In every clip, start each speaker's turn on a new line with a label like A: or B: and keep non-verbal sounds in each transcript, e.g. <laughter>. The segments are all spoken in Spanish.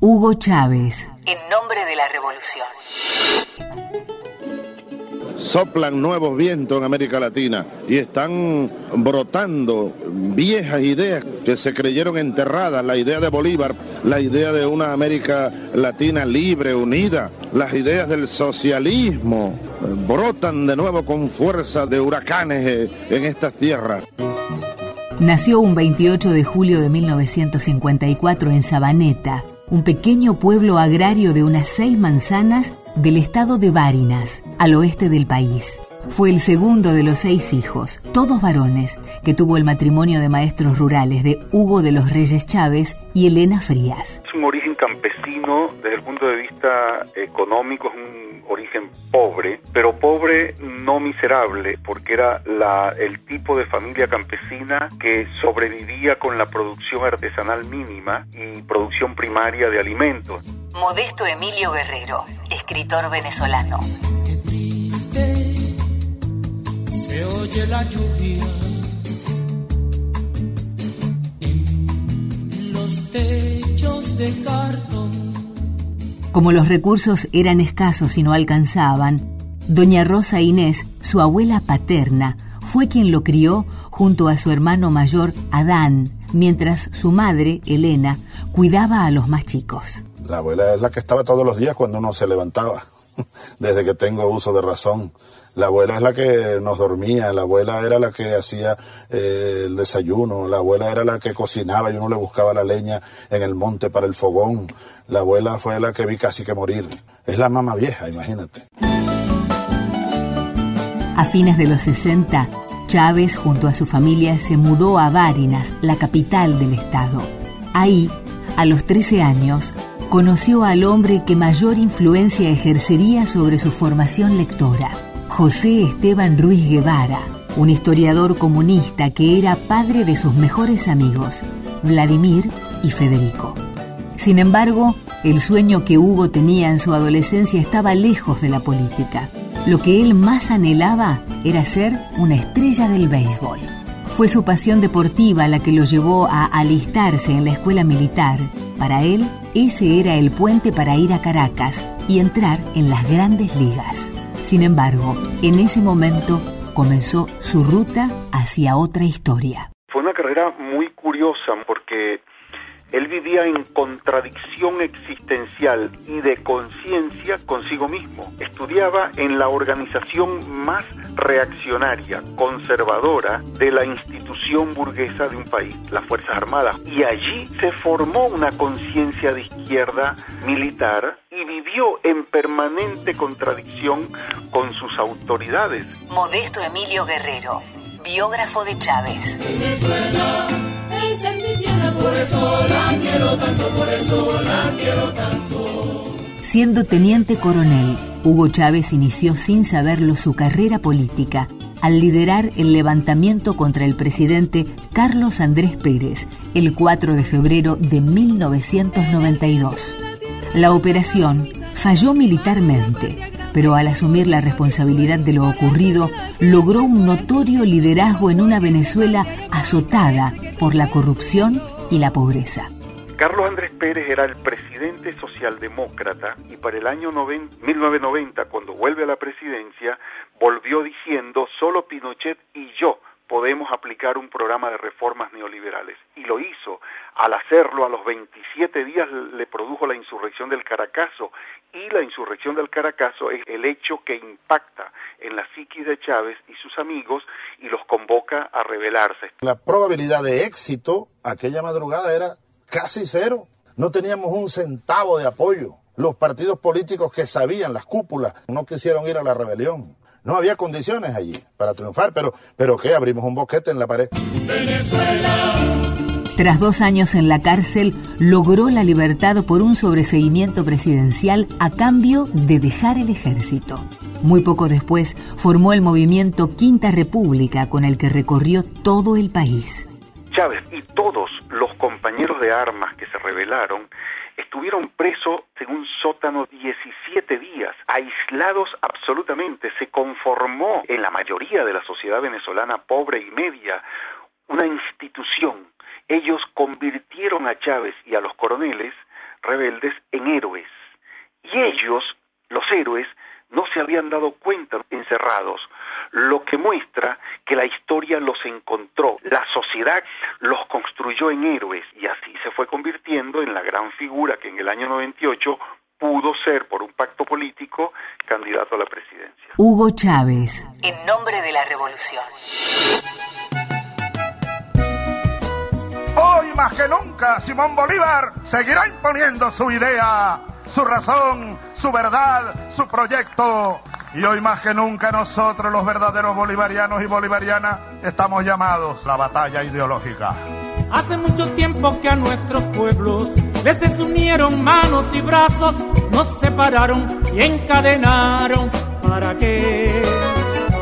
A: Hugo Chávez, en nombre de la revolución.
B: Soplan nuevos vientos en América Latina y están brotando viejas ideas que se creyeron enterradas, la idea de Bolívar, la idea de una América Latina libre, unida, las ideas del socialismo, brotan de nuevo con fuerza de huracanes eh, en estas tierras.
A: Nació un 28 de julio de 1954 en Sabaneta, un pequeño pueblo agrario de unas seis manzanas del estado de Barinas, al oeste del país. Fue el segundo de los seis hijos, todos varones, que tuvo el matrimonio de maestros rurales de Hugo de los Reyes Chávez y Elena Frías.
C: Campesino desde el punto de vista económico, es un origen pobre, pero pobre no miserable, porque era la, el tipo de familia campesina que sobrevivía con la producción artesanal mínima y producción primaria de alimentos.
A: Modesto Emilio Guerrero, escritor venezolano.
D: Qué triste se oye la lluvia en los techos de cartón.
A: Como los recursos eran escasos y no alcanzaban, doña Rosa Inés, su abuela paterna, fue quien lo crió junto a su hermano mayor Adán, mientras su madre, Elena, cuidaba a los más chicos.
E: La abuela es la que estaba todos los días cuando uno se levantaba, <laughs> desde que tengo uso de razón. La abuela es la que nos dormía, la abuela era la que hacía eh, el desayuno, la abuela era la que cocinaba y uno le buscaba la leña en el monte para el fogón. La abuela fue la que vi casi que morir. Es la mamá vieja, imagínate.
A: A fines de los 60, Chávez junto a su familia se mudó a Barinas, la capital del estado. Ahí, a los 13 años, conoció al hombre que mayor influencia ejercería sobre su formación lectora, José Esteban Ruiz Guevara, un historiador comunista que era padre de sus mejores amigos, Vladimir y Federico. Sin embargo, el sueño que Hugo tenía en su adolescencia estaba lejos de la política. Lo que él más anhelaba era ser una estrella del béisbol. Fue su pasión deportiva la que lo llevó a alistarse en la escuela militar. Para él, ese era el puente para ir a Caracas y entrar en las grandes ligas. Sin embargo, en ese momento comenzó su ruta hacia otra historia.
C: Fue una carrera muy curiosa porque él vivía en contradicción existencial y de conciencia consigo mismo. Estudiaba en la organización más reaccionaria, conservadora de la institución burguesa de un país, las Fuerzas Armadas. Y allí se formó una conciencia de izquierda militar y vivió en permanente contradicción con sus autoridades.
A: Modesto Emilio Guerrero, biógrafo de Chávez.
D: Por eso la quiero tanto, por eso la quiero tanto.
A: Siendo teniente coronel, Hugo Chávez inició sin saberlo su carrera política al liderar el levantamiento contra el presidente Carlos Andrés Pérez el 4 de febrero de 1992. La operación falló militarmente, pero al asumir la responsabilidad de lo ocurrido, logró un notorio liderazgo en una Venezuela azotada por la corrupción y la pobreza.
C: Carlos Andrés Pérez era el presidente socialdemócrata y para el año 90 1990, cuando vuelve a la presidencia, volvió diciendo, solo Pinochet y yo podemos aplicar un programa de reformas neoliberales. Y lo hizo. Al hacerlo, a los 27 días le produjo la insurrección del Caracazo. Y la insurrección del Caracazo es el hecho que impacta en la psiquis de Chávez y sus amigos y los convoca a rebelarse.
E: La probabilidad de éxito aquella madrugada era casi cero. No teníamos un centavo de apoyo. Los partidos políticos que sabían, las cúpulas, no quisieron ir a la rebelión. No había condiciones allí para triunfar, pero, pero ¿qué? Abrimos un boquete en la pared.
A: Tras dos años en la cárcel, logró la libertad por un sobreseimiento presidencial a cambio de dejar el ejército. Muy poco después, formó el movimiento Quinta República, con el que recorrió todo el país.
C: Chávez y todos los compañeros de armas que se rebelaron estuvieron presos en un sótano 17 días, aislados absolutamente. Se conformó en la mayoría de la sociedad venezolana pobre y media una institución. Ellos convirtieron a Chávez y a los coroneles rebeldes en héroes. Y ellos, los héroes, no se habían dado cuenta encerrados, lo que muestra que la historia los encontró, la sociedad los construyó en héroes y así se fue convirtiendo en la gran figura que en el año 98 pudo ser, por un pacto político, candidato a la presidencia.
A: Hugo Chávez, en nombre de la revolución.
F: Hoy más que nunca Simón Bolívar seguirá imponiendo su idea, su razón, su verdad, su proyecto. Y hoy más que nunca nosotros los verdaderos bolivarianos y bolivarianas estamos llamados a la batalla ideológica.
G: Hace mucho tiempo que a nuestros pueblos les desunieron manos y brazos, nos separaron y encadenaron. ¿Para qué?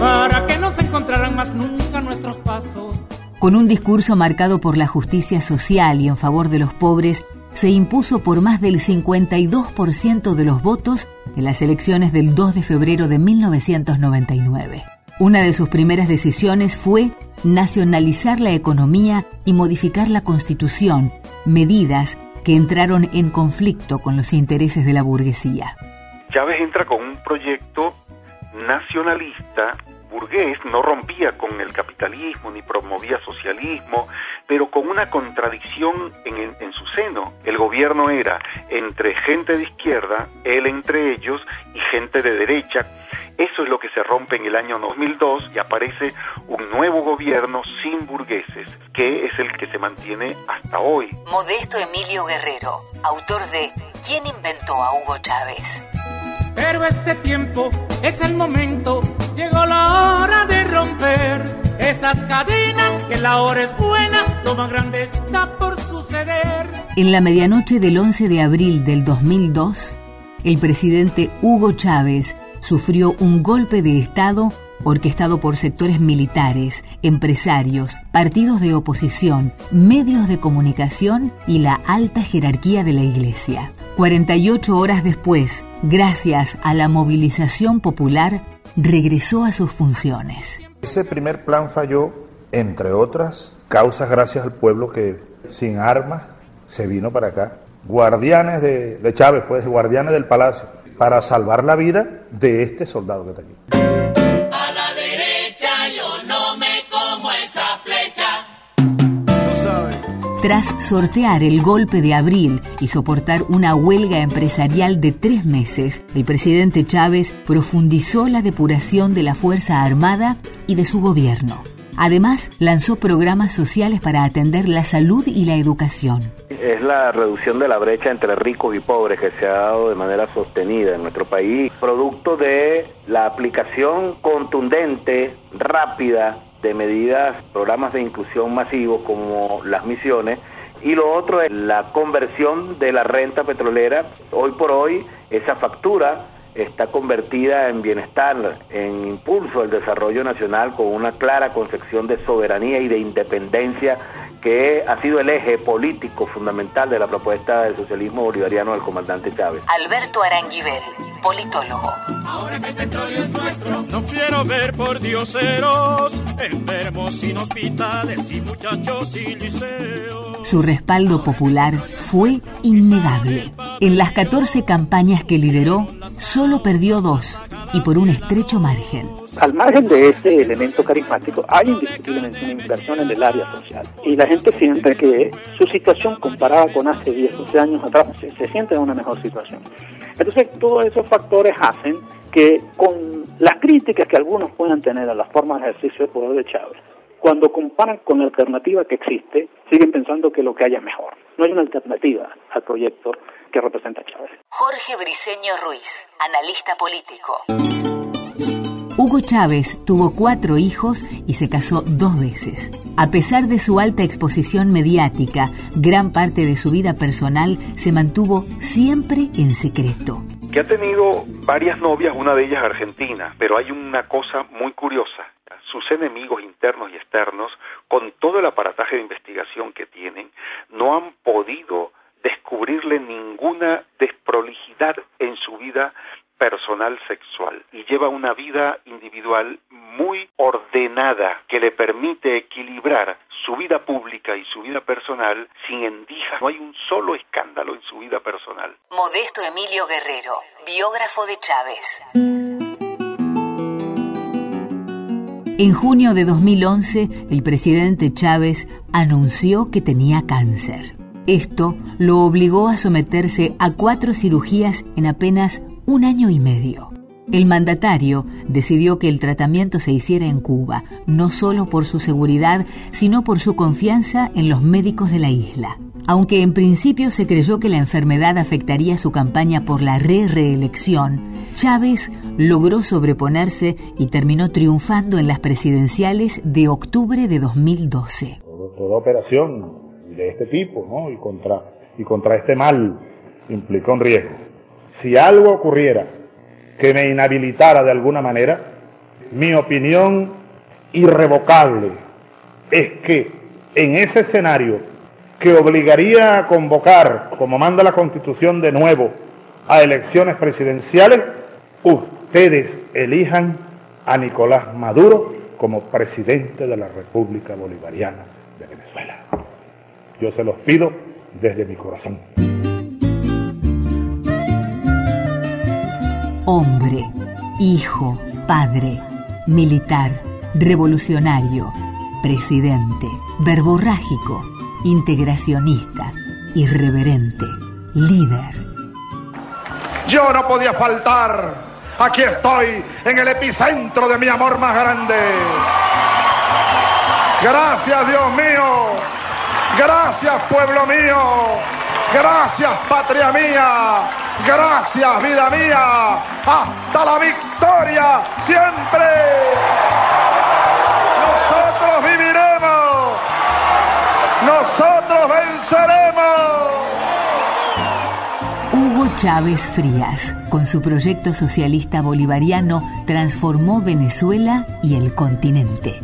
G: Para que no se encontraran más nunca nuestros pasos.
A: Con un discurso marcado por la justicia social y en favor de los pobres, se impuso por más del 52% de los votos en las elecciones del 2 de febrero de 1999. Una de sus primeras decisiones fue nacionalizar la economía y modificar la constitución, medidas que entraron en conflicto con los intereses de la burguesía.
C: Chávez entra con un proyecto nacionalista burgués, no rompía con el capitalismo ni promovía socialismo, pero con una contradicción en, en, su seno. El gobierno era entre gente de izquierda, él entre ellos, y gente de derecha. Eso es lo que se rompe en el año 2002 y aparece un nuevo gobierno sin burgueses, que es el que se mantiene hasta hoy.
A: Modesto Emilio Guerrero, autor de ¿Quién inventó a Hugo Chávez?
G: Pero este tiempo es el momento, llegó la hora de romper esas cadenas, que la hora es buena, lo más grande está por suceder.
A: En la medianoche del 11 de abril del 2002, el presidente Hugo Chávez sufrió un golpe de Estado orquestado por sectores militares, empresarios, partidos de oposición, medios de comunicación y la alta jerarquía de la Iglesia. 48 horas después, gracias a la movilización popular, regresó a sus funciones.
E: Ese primer plan falló, entre otras causas, gracias al pueblo que sin armas se vino para acá. Guardianes de, Chávez, pues, guardianes del palacio, para salvar la vida de este soldado que está aquí.
D: A la derecha yo no me como esa flecha.
A: Tras sortear el golpe de abril y soportar una huelga empresarial de tres meses, el presidente Chávez profundizó la depuración de la Fuerza Armada y de su gobierno. Además, lanzó programas sociales para atender la salud y la educación.
H: Es la reducción de la brecha entre ricos y pobres que se ha dado de manera sostenida en nuestro país, producto de la aplicación contundente, rápida de medidas, programas de inclusión masivos como las misiones, y lo otro es la conversión de la renta petrolera. Hoy por hoy esa factura está convertida en bienestar, en impulso al desarrollo nacional con una clara concepción de soberanía y de independencia que ha sido el eje político fundamental de la propuesta del socialismo bolivariano del comandante Chávez.
A: Alberto Aranguibel, politólogo.
D: Ahora que el petróleo es nuestro.
I: No quiero ver por dioseros, enfermos sin hospitales y muchachos sin liceos.
A: Su respaldo popular fue innegable. En las 14 campañas que lideró, solo perdió dos y por un estrecho margen.
J: Al margen de ese elemento carismático, hay indiscutiblemente una inversión en el área social. Y la gente siente que su situación comparada con hace 10, 12 años atrás se, se siente en una mejor situación. Entonces, todos esos factores hacen que con las críticas que algunos puedan tener a la forma de ejercicio del poder de Chávez, cuando comparan con la alternativa que existe, siguen pensando que lo que haya es mejor. No hay una alternativa al proyecto que representa Chávez.
A: Jorge Briceño Ruiz, analista político. Hugo Chávez tuvo cuatro hijos y se casó dos veces. A pesar de su alta exposición mediática, gran parte de su vida personal se mantuvo siempre en secreto.
C: Que ha tenido varias novias, una de ellas argentina, pero hay una cosa muy curiosa. Sus enemigos internos y externos, con todo el aparataje de investigación que tienen, no han podido descubrirle ninguna desprolijidad en su vida personal sexual y lleva una vida individual muy ordenada que le permite equilibrar su vida pública y su vida personal sin endijas. No hay un solo escándalo en su vida personal.
A: Modesto Emilio Guerrero, biógrafo de Chávez. En junio de 2011, el presidente Chávez anunció que tenía cáncer. Esto lo obligó a someterse a cuatro cirugías en apenas un año y medio. El mandatario decidió que el tratamiento se hiciera en Cuba, no solo por su seguridad, sino por su confianza en los médicos de la isla. Aunque en principio se creyó que la enfermedad afectaría su campaña por la re-reelección, Chávez logró sobreponerse y terminó triunfando en las presidenciales de octubre de 2012.
F: Toda operación de este tipo, ¿no? Y contra, y contra este mal implica un riesgo. Si algo ocurriera que me inhabilitara de alguna manera, mi opinión irrevocable es que en ese escenario que obligaría a convocar, como manda la Constitución de nuevo, a elecciones presidenciales, ustedes elijan a Nicolás Maduro como presidente de la República Bolivariana de Venezuela. Yo se los pido desde mi corazón.
A: hombre, hijo, padre, militar, revolucionario, presidente, verborrágico, integracionista, irreverente, líder.
F: Yo no podía faltar. Aquí estoy en el epicentro de mi amor más grande. Gracias Dios mío. Gracias pueblo mío. Gracias patria mía. Gracias, vida mía. Hasta la victoria siempre. Nosotros viviremos. Nosotros venceremos.
A: Hugo Chávez Frías, con su proyecto socialista bolivariano, transformó Venezuela y el continente.